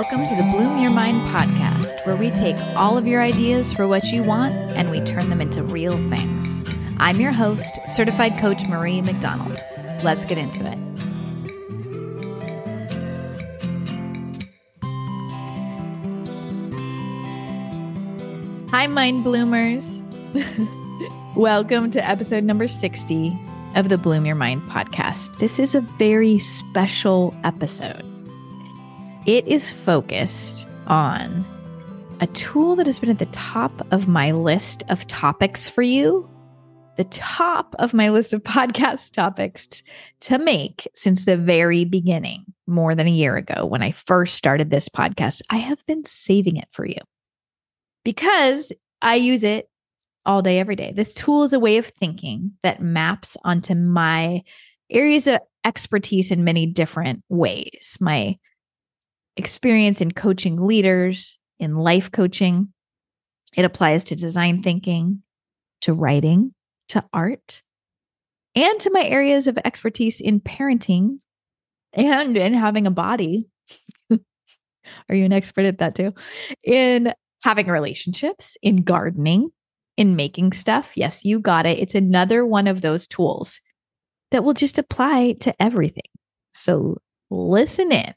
Welcome to the Bloom Your Mind podcast, where we take all of your ideas for what you want and we turn them into real things. I'm your host, certified coach Marie McDonald. Let's get into it. Hi, Mind Bloomers. Welcome to episode number 60 of the Bloom Your Mind podcast. This is a very special episode. It is focused on a tool that has been at the top of my list of topics for you, the top of my list of podcast topics to make since the very beginning, more than a year ago when I first started this podcast. I have been saving it for you because I use it all day, every day. This tool is a way of thinking that maps onto my areas of expertise in many different ways. My experience in coaching leaders, in life coaching. It applies to design thinking, to writing, to art, and to my areas of expertise in parenting and in having a body. Are you an expert at that too? In having relationships, in gardening, in making stuff. Yes, you got it. It's another one of those tools that will just apply to everything. So listen in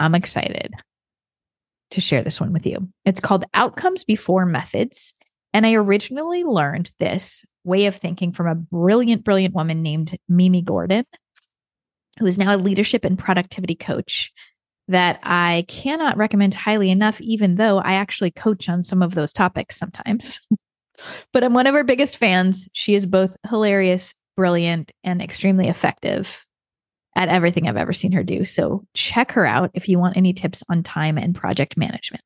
I'm excited to share this one with you. It's called Outcomes Before Methods. And I originally learned this way of thinking from a brilliant, brilliant woman named Mimi Gordon, who is now a leadership and productivity coach that I cannot recommend highly enough, even though I actually coach on some of those topics sometimes. but I'm one of her biggest fans. She is both hilarious, brilliant, and extremely effective at everything I've ever seen her do. So check her out if you want any tips on time and project management.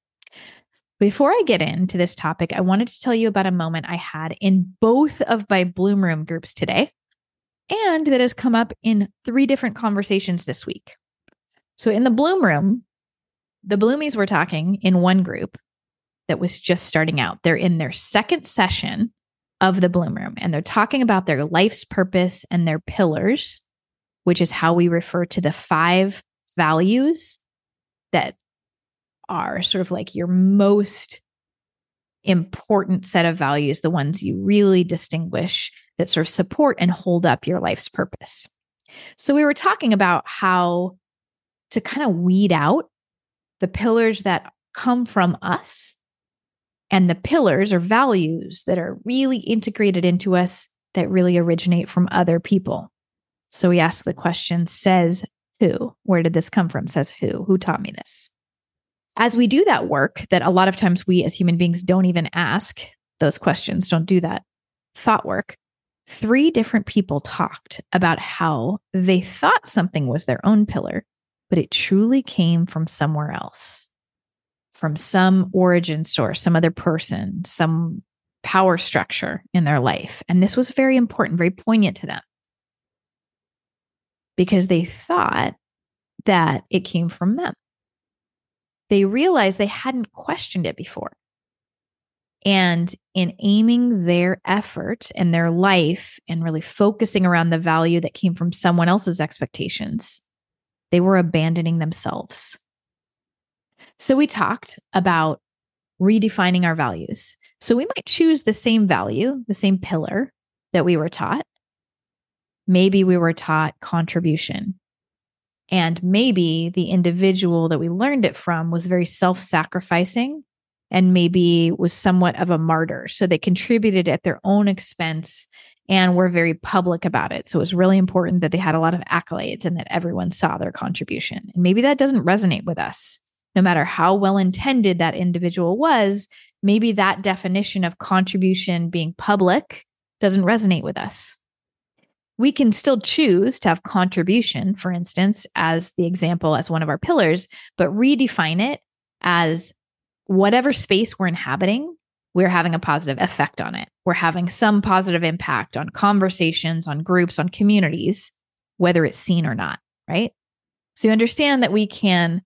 Before I get into this topic, I wanted to tell you about a moment I had in both of my Bloom Room groups today, and that has come up in three different conversations this week. So, in the Bloom Room, the Bloomies were talking in one group that was just starting out. They're in their second session of the Bloom Room, and they're talking about their life's purpose and their pillars which is how we refer to the five values that are sort of like your most important set of values, the ones you really distinguish that sort of support and hold up your life's purpose. So, we were talking about how to kind of weed out the pillars that come from us and the pillars or values that are really integrated into us that really originate from other people. So we ask the question says who? Where did this come from? Says who? Who taught me this? As we do that work, that a lot of times we as human beings don't even ask those questions, don't do that thought work. Three different people talked about how they thought something was their own pillar, but it truly came from somewhere else, from some origin source, some other person, some power structure in their life. And this was very important, very poignant to them because they thought that it came from them. They realized they hadn't questioned it before. And in aiming their efforts and their life and really focusing around the value that came from someone else's expectations, they were abandoning themselves. So we talked about redefining our values. So we might choose the same value, the same pillar that we were taught, Maybe we were taught contribution. And maybe the individual that we learned it from was very self sacrificing and maybe was somewhat of a martyr. So they contributed at their own expense and were very public about it. So it was really important that they had a lot of accolades and that everyone saw their contribution. And maybe that doesn't resonate with us. No matter how well intended that individual was, maybe that definition of contribution being public doesn't resonate with us we can still choose to have contribution, for instance, as the example, as one of our pillars, but redefine it as whatever space we're inhabiting, we're having a positive effect on it. We're having some positive impact on conversations, on groups, on communities, whether it's seen or not, right? So you understand that we can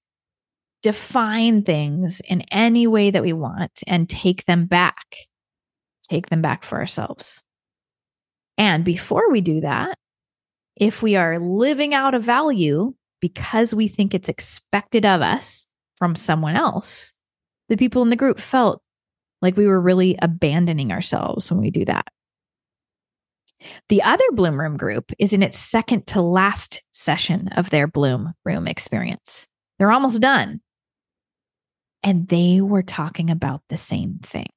define things in any way that we want and take them back, take them back for ourselves. And before we do that, if we are living out a value because we think it's expected of us, from someone else, the people in the group felt like we were really abandoning ourselves when we do that. The other Bloom Room group is in its second to last session of their Bloom Room experience. They're almost done. And they were talking about the same thing.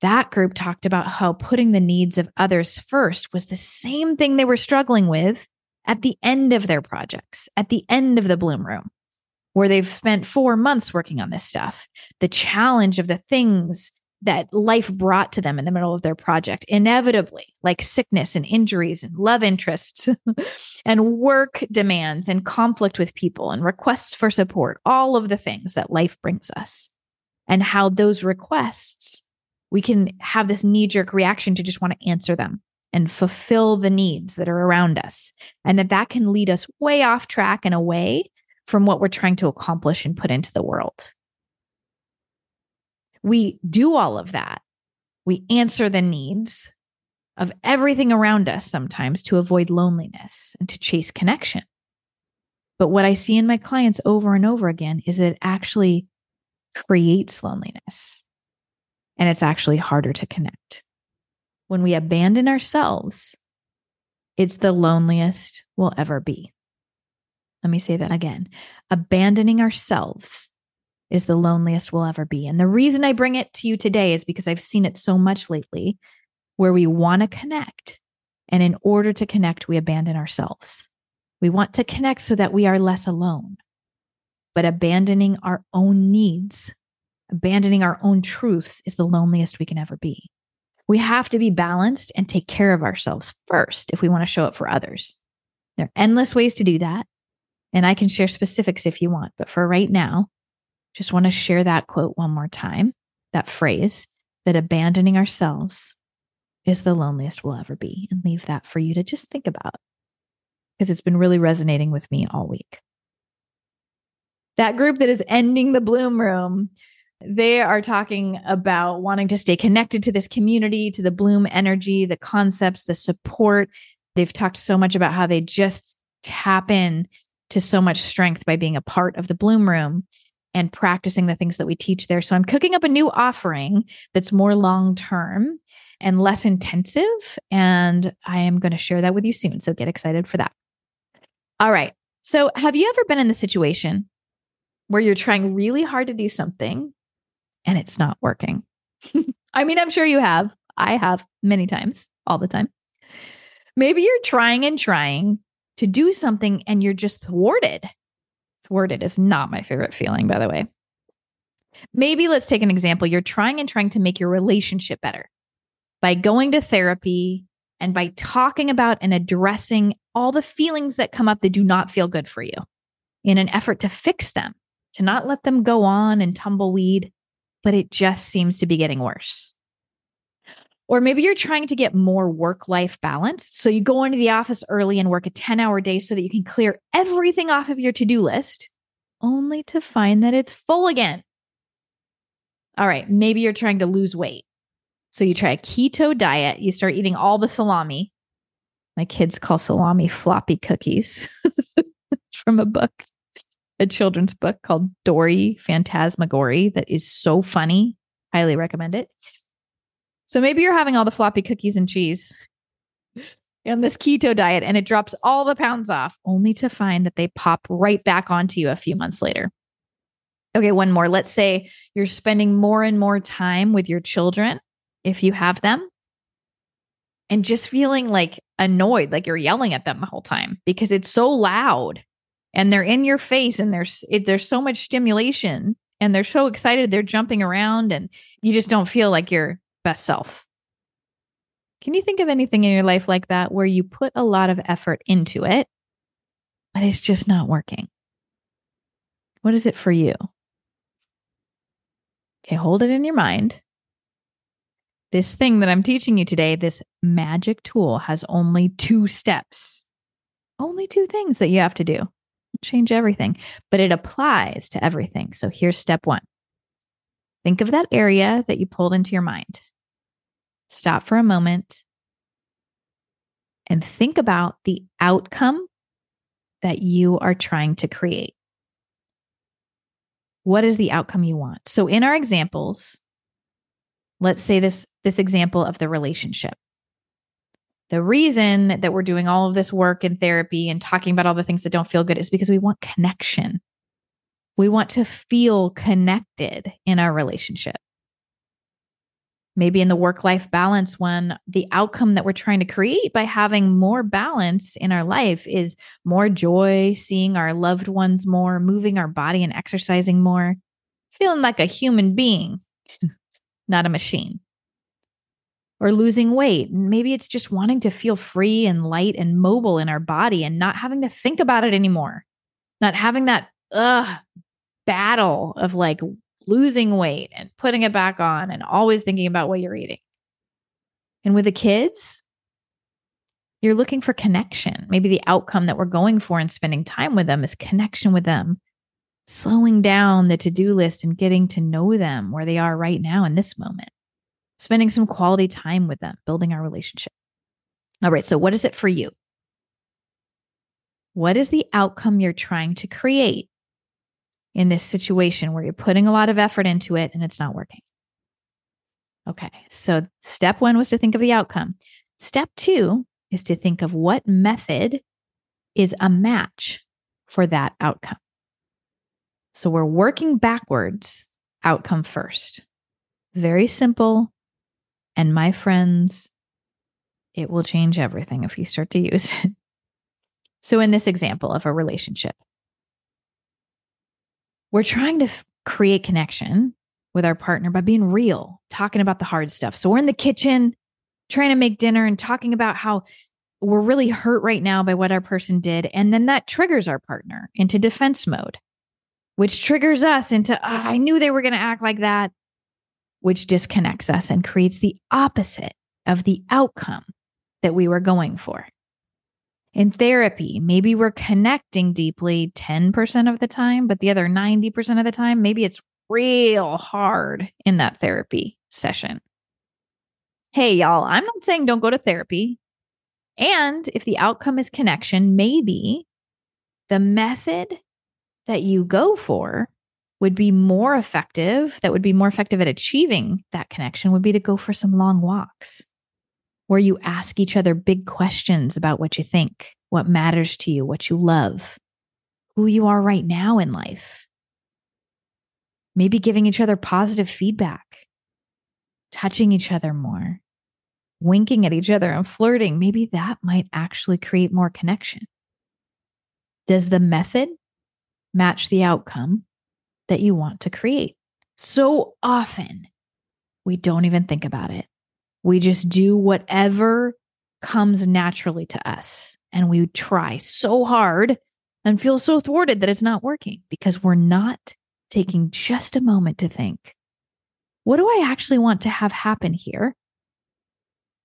That group talked about how putting the needs of others first was the same thing they were struggling with at the end of their projects, at the end of the Bloom Room, where they've spent four months working on this stuff. The challenge of the things that life brought to them in the middle of their project, inevitably, like sickness and injuries and love interests and work demands and conflict with people and requests for support, all of the things that life brings us, and how those requests, we can have this knee jerk reaction to just want to answer them and fulfill the needs that are around us. And that that can lead us way off track and away from what we're trying to accomplish and put into the world we do all of that. We answer the needs of everything around us sometimes to avoid loneliness and to chase connection. But what I see in my clients over and over again is that it actually creates loneliness and it's actually harder to connect. When we abandon ourselves, it's the loneliest we'll ever be. Let me say that again. Abandoning ourselves is the loneliest we'll ever be. And the reason I bring it to you today is because I've seen it so much lately where we want to connect. And in order to connect, we abandon ourselves. We want to connect so that we are less alone. But abandoning our own needs, abandoning our own truths is the loneliest we can ever be. We have to be balanced and take care of ourselves first if we want to show up for others. There are endless ways to do that. And I can share specifics if you want. But for right now, just want to share that quote one more time that phrase that abandoning ourselves is the loneliest we'll ever be, and leave that for you to just think about because it's been really resonating with me all week. That group that is ending the bloom room, they are talking about wanting to stay connected to this community, to the bloom energy, the concepts, the support. They've talked so much about how they just tap in to so much strength by being a part of the bloom room and practicing the things that we teach there. So I'm cooking up a new offering that's more long term and less intensive. And I am going to share that with you soon. So get excited for that. All right. So, have you ever been in the situation where you're trying really hard to do something and it's not working? I mean, I'm sure you have. I have many times, all the time. Maybe you're trying and trying to do something and you're just thwarted thwarted is not my favorite feeling, by the way. Maybe let's take an example. You're trying and trying to make your relationship better by going to therapy and by talking about and addressing all the feelings that come up that do not feel good for you in an effort to fix them, to not let them go on and tumbleweed, but it just seems to be getting worse. Or maybe you're trying to get more work life balance. So you go into the office early and work a 10 hour day so that you can clear everything off of your to do list, only to find that it's full again. All right, maybe you're trying to lose weight. So you try a keto diet, you start eating all the salami. My kids call salami floppy cookies from a book, a children's book called Dory Fantasmagory that is so funny. Highly recommend it. So maybe you're having all the floppy cookies and cheese on this keto diet and it drops all the pounds off, only to find that they pop right back onto you a few months later. Okay, one more. Let's say you're spending more and more time with your children, if you have them, and just feeling like annoyed, like you're yelling at them the whole time because it's so loud and they're in your face and there's it, there's so much stimulation and they're so excited they're jumping around and you just don't feel like you're best self. Can you think of anything in your life like that where you put a lot of effort into it, but it's just not working? What is it for you? Okay, hold it in your mind. This thing that I'm teaching you today, this magic tool, has only two steps, only two things that you have to do. Change everything, but it applies to everything. So here's step one think of that area that you pulled into your mind. Stop for a moment and think about the outcome that you are trying to create. What is the outcome you want? So in our examples, let's say this this example of the relationship. The reason that we're doing all of this work in therapy and talking about all the things that don't feel good is because we want connection. We want to feel connected in our relationship. Maybe in the work life balance one, the outcome that we're trying to create by having more balance in our life is more joy, seeing our loved ones more, moving our body and exercising more, feeling like a human being, not a machine or losing weight. Maybe it's just wanting to feel free and light and mobile in our body and not having to think about it anymore. Not having that battle of like losing weight and putting it back on and always thinking about what you're eating. And with the kids, you're looking for connection. Maybe the outcome that we're going for and spending time with them is connection with them, slowing down the to do list and getting to know them where they are right now in this moment spending some quality time with them, building our relationship. All right. So, what is it for you? What is the outcome you're trying to create in this situation where you're putting a lot of effort into it and it's not working? Okay. So, step one was to think of the outcome. Step two is to think of what method is a match for that outcome. So, we're working backwards, outcome first. Very simple, and my friends, it will change everything if you start to use it. So, in this example of a relationship, we're trying to f- create connection with our partner by being real, talking about the hard stuff. So, we're in the kitchen trying to make dinner and talking about how we're really hurt right now by what our person did. And then that triggers our partner into defense mode, which triggers us into, oh, I knew they were going to act like that which disconnects us and creates the opposite of the outcome that we were going for. In therapy, maybe we're connecting deeply 10% of the time, but the other 90% of the time, maybe it's real hard in that therapy session. Hey, y'all, I'm not saying don't go to therapy. And if the outcome is connection, maybe the method that you go for would be more effective, that would be more effective at achieving that connection, would be to go for some long walks where you ask each other big questions about what you think, what matters to you, what you love, who you are right now in life. Maybe giving each other positive feedback, touching each other more, winking at each other and flirting. Maybe that might actually create more connection. Does the method match the outcome? That you want to create. So often we don't even think about it. We just do whatever comes naturally to us. And we try so hard and feel so thwarted that it's not working because we're not taking just a moment to think what do I actually want to have happen here?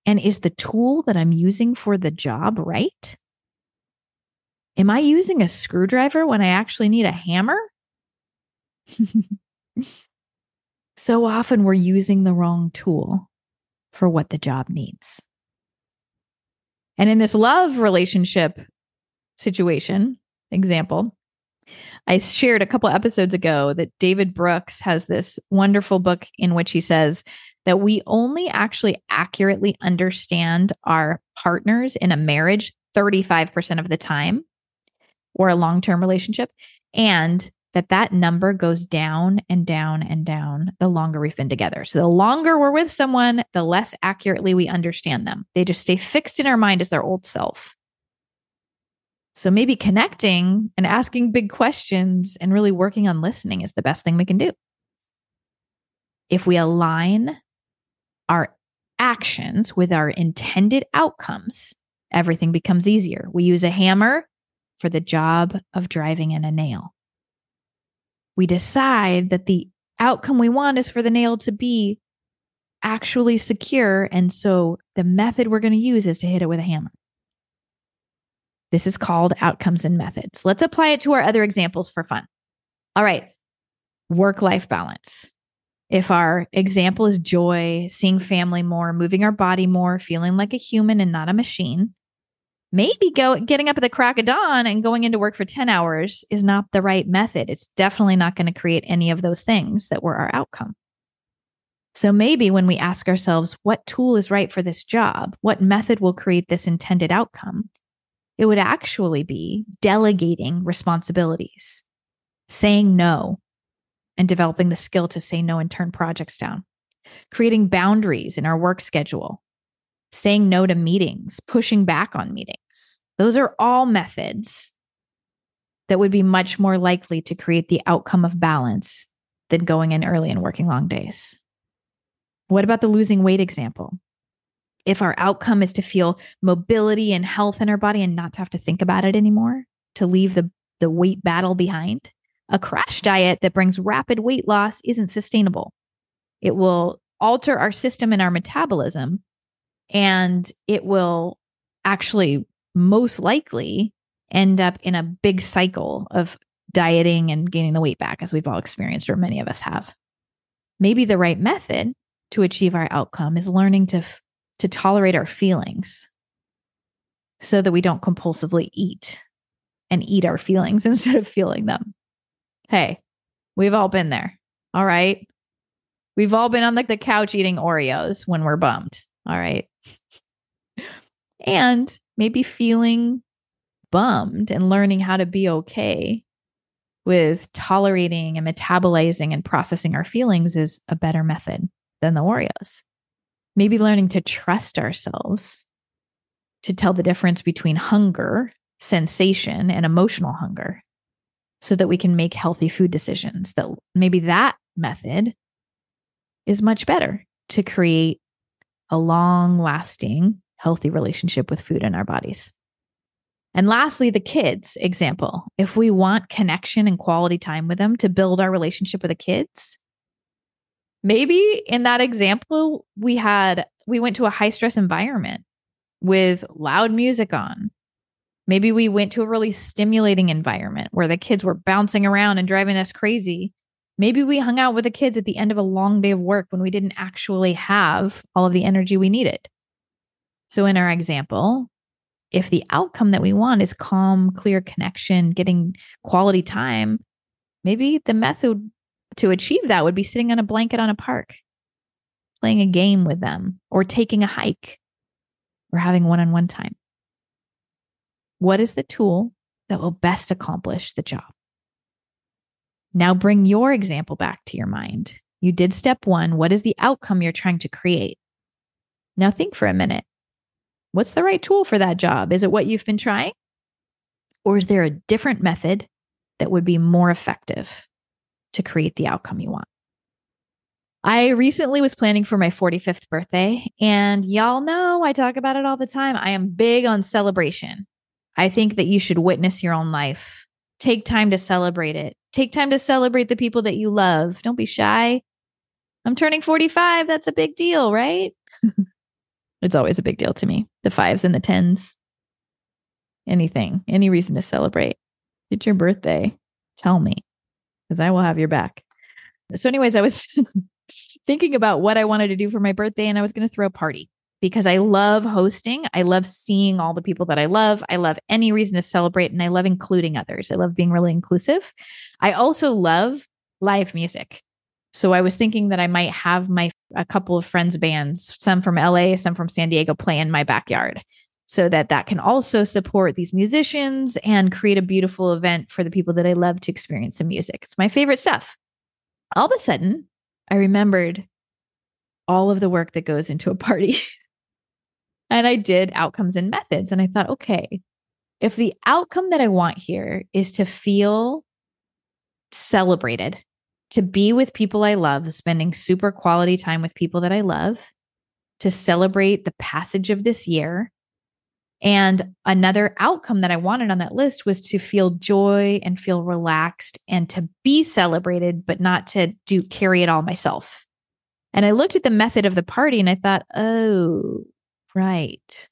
And is the tool that I'm using for the job right? Am I using a screwdriver when I actually need a hammer? so often we're using the wrong tool for what the job needs. And in this love relationship situation example, I shared a couple episodes ago that David Brooks has this wonderful book in which he says that we only actually accurately understand our partners in a marriage 35% of the time or a long term relationship. And that that number goes down and down and down the longer we've been together. So the longer we're with someone, the less accurately we understand them. They just stay fixed in our mind as their old self. So maybe connecting and asking big questions and really working on listening is the best thing we can do. If we align our actions with our intended outcomes, everything becomes easier. We use a hammer for the job of driving in a nail we decide that the outcome we want is for the nail to be actually secure. And so the method we're going to use is to hit it with a hammer. This is called outcomes and methods. Let's apply it to our other examples for fun. All right, work life balance. If our example is joy, seeing family more, moving our body more, feeling like a human and not a machine, maybe go getting up at the crack of dawn and going into work for 10 hours is not the right method. It's definitely not going to create any of those things that were our outcome. So maybe when we ask ourselves, what tool is right for this job? What method will create this intended outcome? It would actually be delegating responsibilities, saying no, and developing the skill to say no and turn projects down, creating boundaries in our work schedule, saying no to meetings, pushing back on meetings. Those are all methods that would be much more likely to create the outcome of balance than going in early and working long days. What about the losing weight example? If our outcome is to feel mobility and health in our body and not to have to think about it anymore, to leave the, the weight battle behind, a crash diet that brings rapid weight loss isn't sustainable. It will alter our system and our metabolism, and it will actually most likely end up in a big cycle of dieting and gaining the weight back, as we've all experienced, or many of us have. Maybe the right method to achieve our outcome is learning to, to tolerate our feelings so that we don't compulsively eat and eat our feelings instead of feeling them. Hey, we've all been there. All right. We've all been on like the couch eating Oreos when we're bummed. All right. and maybe feeling bummed and learning how to be okay with tolerating and metabolizing and processing our feelings is a better method than the Oreos. Maybe learning to trust ourselves to tell the difference between hunger, sensation, and emotional hunger so that we can make healthy food decisions. That maybe that method is much better to create a long lasting, healthy relationship with food in our bodies. And lastly, the kids example. If we want connection and quality time with them to build our relationship with the kids, maybe in that example, we had, we went to a high stress environment with loud music on Maybe we went to a really stimulating environment where the kids were bouncing around and driving us crazy. Maybe we hung out with the kids at the end of a long day of work when we didn't actually have all of the energy we needed. So, in our example, if the outcome that we want is calm, clear connection, getting quality time, maybe the method to achieve that would be sitting on a blanket on a park, playing a game with them, or taking a hike, or having one on one time. What is the tool that will best accomplish the job? Now bring your example back to your mind. You did step one. What is the outcome you're trying to create? Now think for a minute. What's the right tool for that job? Is it what you've been trying? Or is there a different method that would be more effective to create the outcome you want? I recently was planning for my 45th birthday, and y'all know I talk about it all the time. I am big on celebration. I think that you should witness your own life. Take time to celebrate it. Take time to celebrate the people that you love. Don't be shy. I'm turning 45. That's a big deal, right? it's always a big deal to me. The fives and the tens. Anything, any reason to celebrate. It's your birthday. Tell me, because I will have your back. So, anyways, I was thinking about what I wanted to do for my birthday, and I was going to throw a party because I love hosting. I love seeing all the people that I love. I love any reason to celebrate and I love including others. I love being really inclusive. I also love live music. So I was thinking that I might have my a couple of friends bands, some from LA, some from San Diego play in my backyard so that that can also support these musicians and create a beautiful event for the people that I love to experience some music. It's my favorite stuff. All of a sudden, I remembered all of the work that goes into a party. And I did outcomes and methods. And I thought, okay, if the outcome that I want here is to feel celebrated, to be with people I love, spending super quality time with people that I love, to celebrate the passage of this year. And another outcome that I wanted on that list was to feel joy and feel relaxed and to be celebrated, but not to do carry it all myself. And I looked at the method of the party and I thought, oh, Right.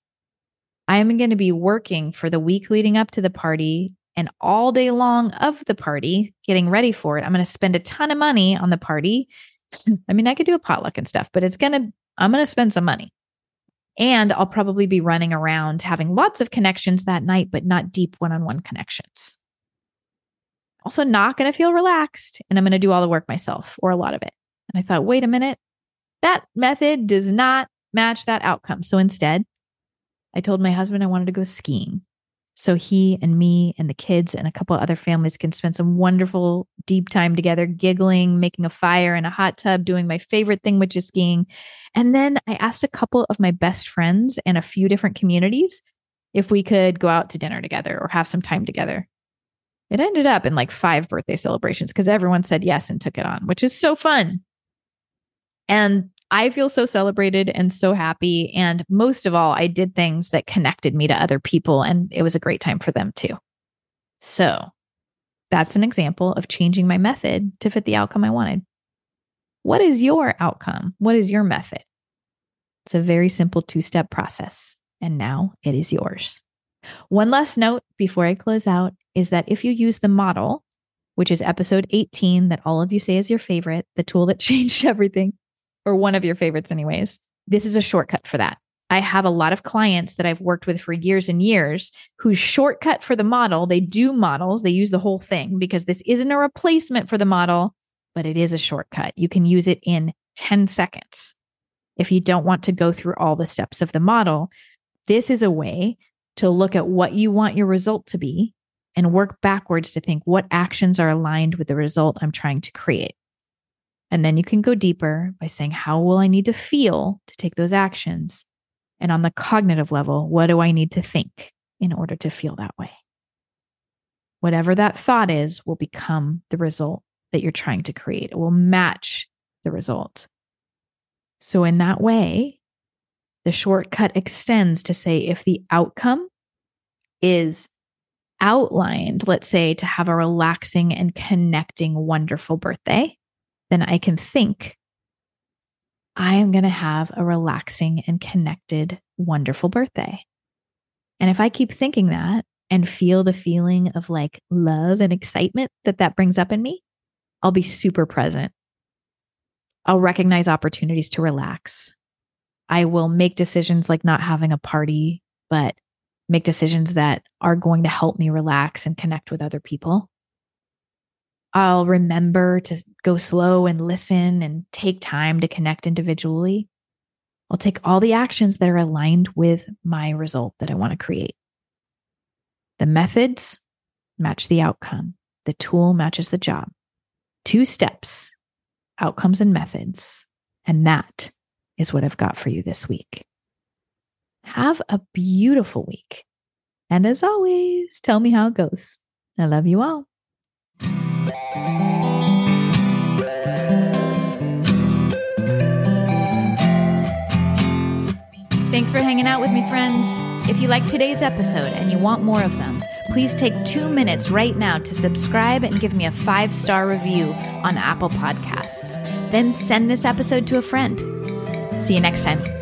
I'm going to be working for the week leading up to the party and all day long of the party, getting ready for it. I'm going to spend a ton of money on the party. I mean, I could do a potluck and stuff, but it's going to, I'm going to spend some money. And I'll probably be running around having lots of connections that night, but not deep one on one connections. Also, not going to feel relaxed and I'm going to do all the work myself or a lot of it. And I thought, wait a minute, that method does not match that outcome. So instead, I told my husband I wanted to go skiing. So he and me and the kids and a couple other families can spend some wonderful deep time together, giggling, making a fire in a hot tub, doing my favorite thing, which is skiing. And then I asked a couple of my best friends in a few different communities if we could go out to dinner together or have some time together. It ended up in like five birthday celebrations because everyone said yes and took it on, which is so fun. And I feel so celebrated and so happy. And most of all, I did things that connected me to other people, and it was a great time for them too. So that's an example of changing my method to fit the outcome I wanted. What is your outcome? What is your method? It's a very simple two step process. And now it is yours. One last note before I close out is that if you use the model, which is episode 18 that all of you say is your favorite, the tool that changed everything, or one of your favorites, anyways. This is a shortcut for that. I have a lot of clients that I've worked with for years and years whose shortcut for the model, they do models, they use the whole thing because this isn't a replacement for the model, but it is a shortcut. You can use it in 10 seconds. If you don't want to go through all the steps of the model, this is a way to look at what you want your result to be and work backwards to think what actions are aligned with the result I'm trying to create. And then you can go deeper by saying, How will I need to feel to take those actions? And on the cognitive level, what do I need to think in order to feel that way? Whatever that thought is will become the result that you're trying to create. It will match the result. So, in that way, the shortcut extends to say if the outcome is outlined, let's say to have a relaxing and connecting, wonderful birthday, then I can think, I am going to have a relaxing and connected, wonderful birthday. And if I keep thinking that and feel the feeling of like love and excitement that that brings up in me, I'll be super present. I'll recognize opportunities to relax. I will make decisions like not having a party, but make decisions that are going to help me relax and connect with other people. I'll remember to go slow and listen and take time to connect individually. I'll take all the actions that are aligned with my result that I want to create. The methods match the outcome, the tool matches the job. Two steps, outcomes and methods. And that is what I've got for you this week. Have a beautiful week. And as always, tell me how it goes. I love you all. Thanks for hanging out with me, friends. If you like today's episode and you want more of them, please take two minutes right now to subscribe and give me a five star review on Apple Podcasts. Then send this episode to a friend. See you next time.